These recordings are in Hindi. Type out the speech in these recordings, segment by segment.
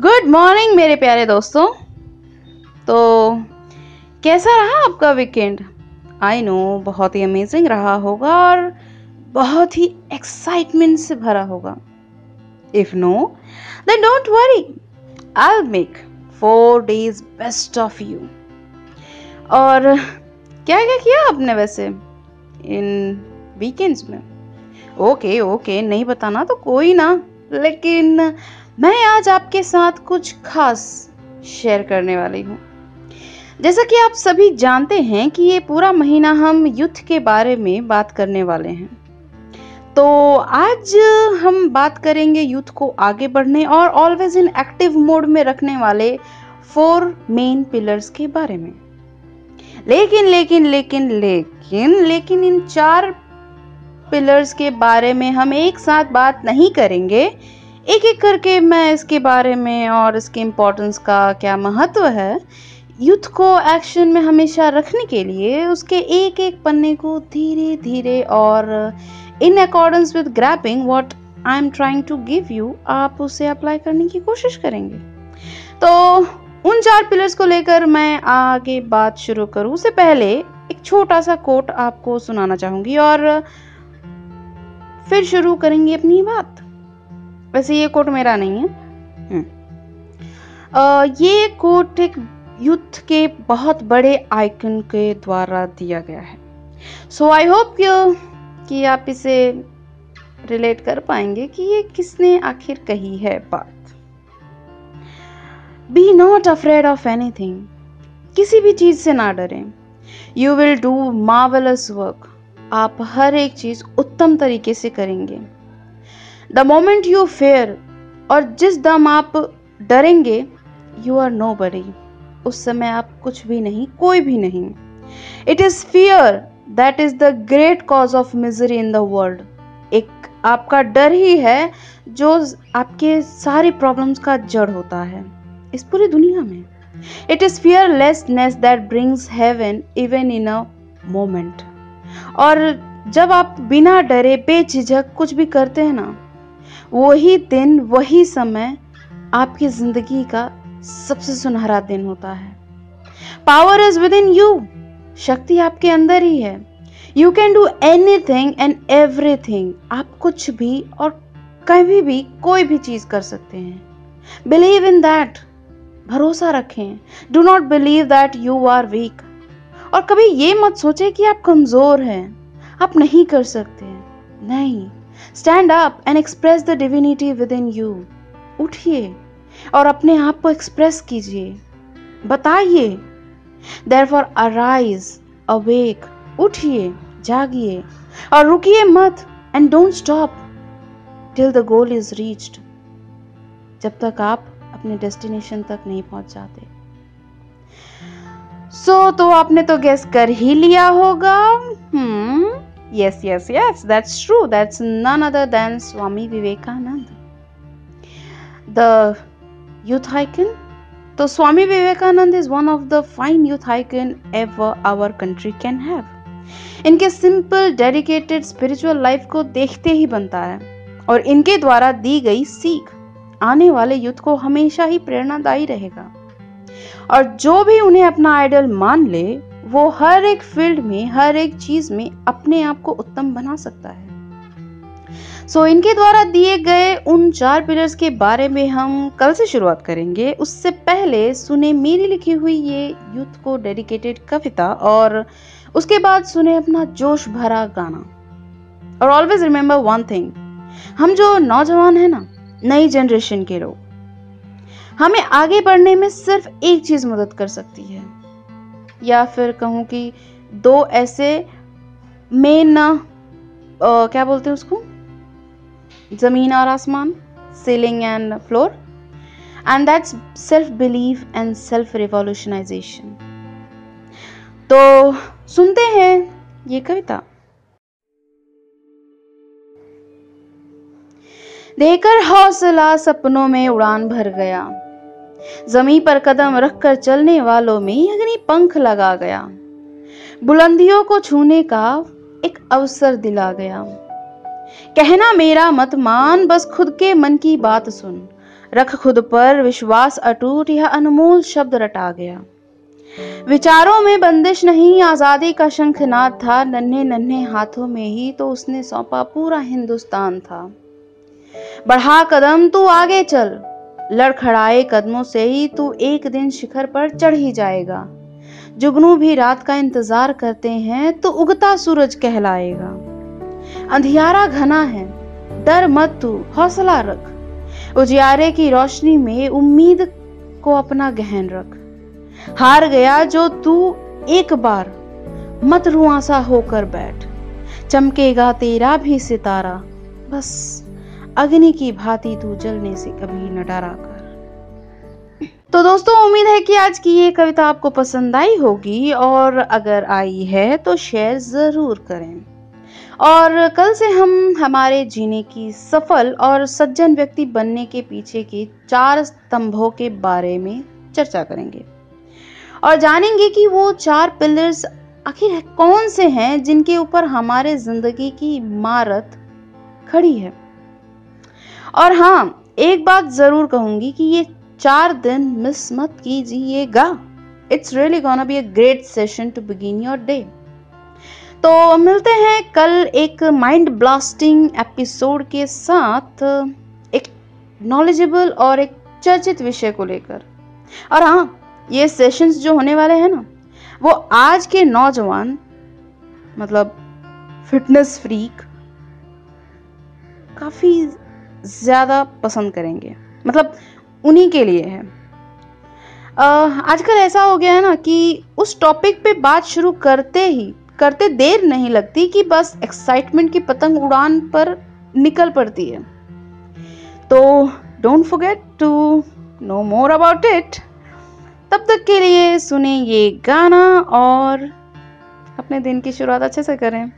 गुड मॉर्निंग मेरे प्यारे दोस्तों। तो कैसा रहा आपका वीकेंड आई नो बहुत ही अमेजिंग रहा होगा और बहुत ही एक्साइटमेंट से भरा होगा। If no then don't worry I make four days best of you और क्या क्या किया आपने वैसे इन वीकेंड्स में? ओके ओके नहीं बताना तो कोई ना। लेकिन मैं आज आपके साथ कुछ खास शेयर करने वाली हूँ। जैसा कि आप सभी जानते हैं कि ये पूरा महीना हम युद्ध के बारे में बात करने वाले हैं। तो आज हम बात करेंगे युद्ध को आगे बढ़ने और ऑलवेज इन एक्टिव मोड में रखने वाले फोर मेन पिलर्स के बारे में। लेकिन लेकिन लेकिन लेकिन लेकिन इन चार पिलर्स के बारे में हम एक साथ बात नहीं करेंगे। एक एक करके मैं इसके बारे में और इसके इम्पोर्टेंस का क्या महत्व है? युद्ध को एक्शन में हमेशा रखने के लिए उसके एक एक पन्ने को धीरे धीरे और in accordance with grasping what I am trying to give you आप उसे अप्लाई करने की कोशिश करेंगे। तो उन चार पिलर्स को लेकर मैं आगे बात शुरू करूँ। उससे पहले एक छोटा सा कोट आपको सुनाना चाहूँगी और फिर शुरू करेंगे अपनी बात। वैसे ये कोट मेरा नहीं है। आ, हम्म। ये कोट एक युद्ध के बहुत बड़े आइकन के द्वारा दिया गया है। सो आई होप कि आप इसे रिलेट कर पाएँगे कि ये किसने आखिर कही है बात। Be not afraid of anything किसी भी चीज़ से ना डरें। You will do marvellous work आप हर एक चीज़ उत्तम तरीके से करेंगे। द मोमेंट यू फेयर और जिस दम आप डरेंगे यू आर नो बड़ी उस समय आप कुछ भी नहीं, कोई भी नहीं। It is fear that is the great cause of misery in the world एक आपका डर ही है जो आपके सारी प्रॉब्लम्स का जड़ होता है इस पूरी दुनिया में। It is fearlessness that brings heaven even in a moment और जब आप बिना डरे बेझिझक कुछ भी करते हैं ना, वही दिन, वही समय आपकी ज़िंदगी का सबसे सुनहरा दिन होता है। Power is within you शक्ति आपके अंदर ही है। You can do anything and everything आप कुछ भी और कभी भी कोई भी चीज़ कर सकते हैं। बिलीव इन दैट भरोसा रखें। Do not believe that you are weak और कभी ये मत सोचे कि आप कमज़ोर हैं। आप नहीं कर सकते। नहीं। Stand up and express the divinity within you उठिए और अपने आप को एक्सप्रेस कीजिए। बताइए। देर फॉर अराइज अवेक उठिए, जागिए और रुकिए मत and don't stop till the goal is reached जब तक आप अपने डेस्टिनेशन तक नहीं पहुँच जाते। सो so, तो आपने तो गेस कर ही लिया होगा। Yes yes yes that's true that's none other than Swami Vivekananda. The youth icon तो Swami Vivekananda is one of the fine youth icon ever our country can have इनके सिंपल डेडिकेटेड स्पिरिचुअल लाइफ को देखते ही बनता है। और इनके द्वारा दी गई सीख आने वाले युद्ध को हमेशा ही प्रेरणादायी रहेगा। और जो भी उन्हें अपना आइडल मान ले वो हर एक फ़ील्ड में हर एक चीज़ में अपने आप को उत्तम बना सकता है। सो so, इनके द्वारा दिए गए उन चार पिलर्स के बारे में हम कल से शुरुआत करेंगे। उससे पहले सुने मेरी लिखी हुई ये यूथ को डेडिकेटेड कविता और उसके बाद सुने अपना जोश भरा गाना। और ऑलवेज रिमेम्बर वन थिंग हम जो नौजवान है ना नई जनरेशन के लोग हमें आगे बढ़ने में सिर्फ़ एक चीज़ मदद कर सकती है। या फिर कहूँ कि दो ऐसे मेन क्या बोलते हैं उसको? ज़मीन और आसमान ceiling and floor and that's self believe and self revolutionisation तो सुनते हैं ये कविता। देकर हौसला सपनों में उड़ान भर गया। जमी पर कदम रखकर चलने वालों में अग्नि पंख लगा गया। बुलंदियों को छूने का एक अवसर दिला गया। कहना मेरा मत मान, बस खुद के मन की बात सुन। रख खुद पर विश्वास अटूट, यह अनमोल शब्द रटा गया। विचारों में बंदिश नहीं, आज़ादी का शंखनाद था। नन्हे नन्हे हाथों में ही तो उसने सौंपा पूरा हिंदुस्तान था। बढ़ा कदम, तू आगे चल। लड़खड़ाए कदमों से ही तू एक दिन शिखर पर चढ़ ही जाएगा। जुगनू भी रात का इंतज़ार करते हैं तो उगता सूरज कहलाएगा। अंधियारा घना है, डर मत तू, हौसला रख। उजियारे की रोशनी में उम्मीद को अपना गहन रख। हार गया जो तू एक बार, मत रुआसा होकर बैठ। चमकेगा तेरा भी सितारा, बस। अग्नि की भांति तू जलने से कभी न डरा कर। तो दोस्तों, उम्मीद है कि आज की ये कविता आपको पसंद आई होगी और अगर आई है तो शेयर ज़रूर करें। और कल से हम हमारे जीने की सफल और सज्जन व्यक्ति बनने के पीछे के चार स्तंभों के बारे में चर्चा करेंगे। और जानेंगे कि वो चार पिलर्स आखिर कौन से हैं जिनके ऊपर हमारे ज़िंदगी की इमारत खड़ी है। और हाँ एक बात ज़रूर कहूँगी कि ये चार दिन मिस मत कीजिएगा। It's really gonna be a great session to begin your day तो मिलते हैं कल एक माइंड ब्लास्टिंग एपिसोड के साथ, एक नॉलेजेबल और एक चर्चित विषय को लेकर। और हाँ ये सेशंस जो होने वाले हैं ना, वो आज के नौजवान मतलब फिटनेस फ्रीक काफ़ी ज़्यादा पसंद करेंगे। मतलब उन्हीं के लिए है। आजकल ऐसा हो गया है ना कि उस टॉपिक पे बात शुरू करते ही, करते देर नहीं लगती कि बस एक्साइटमेंट की पतंग उड़ान पर निकल पड़ती है। तो don't forget to know more about it तब तक के लिए सुने ये गाना और अपने दिन की शुरुआत अच्छे से करें।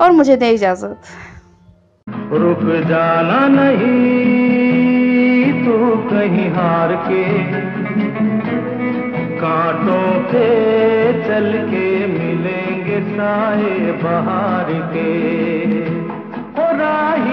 और मुझे दे इजाज़त। रुक जाना नहीं, तू कहीं हार के। कांटों पे चल के मिलेंगे साए बाहर के। और राही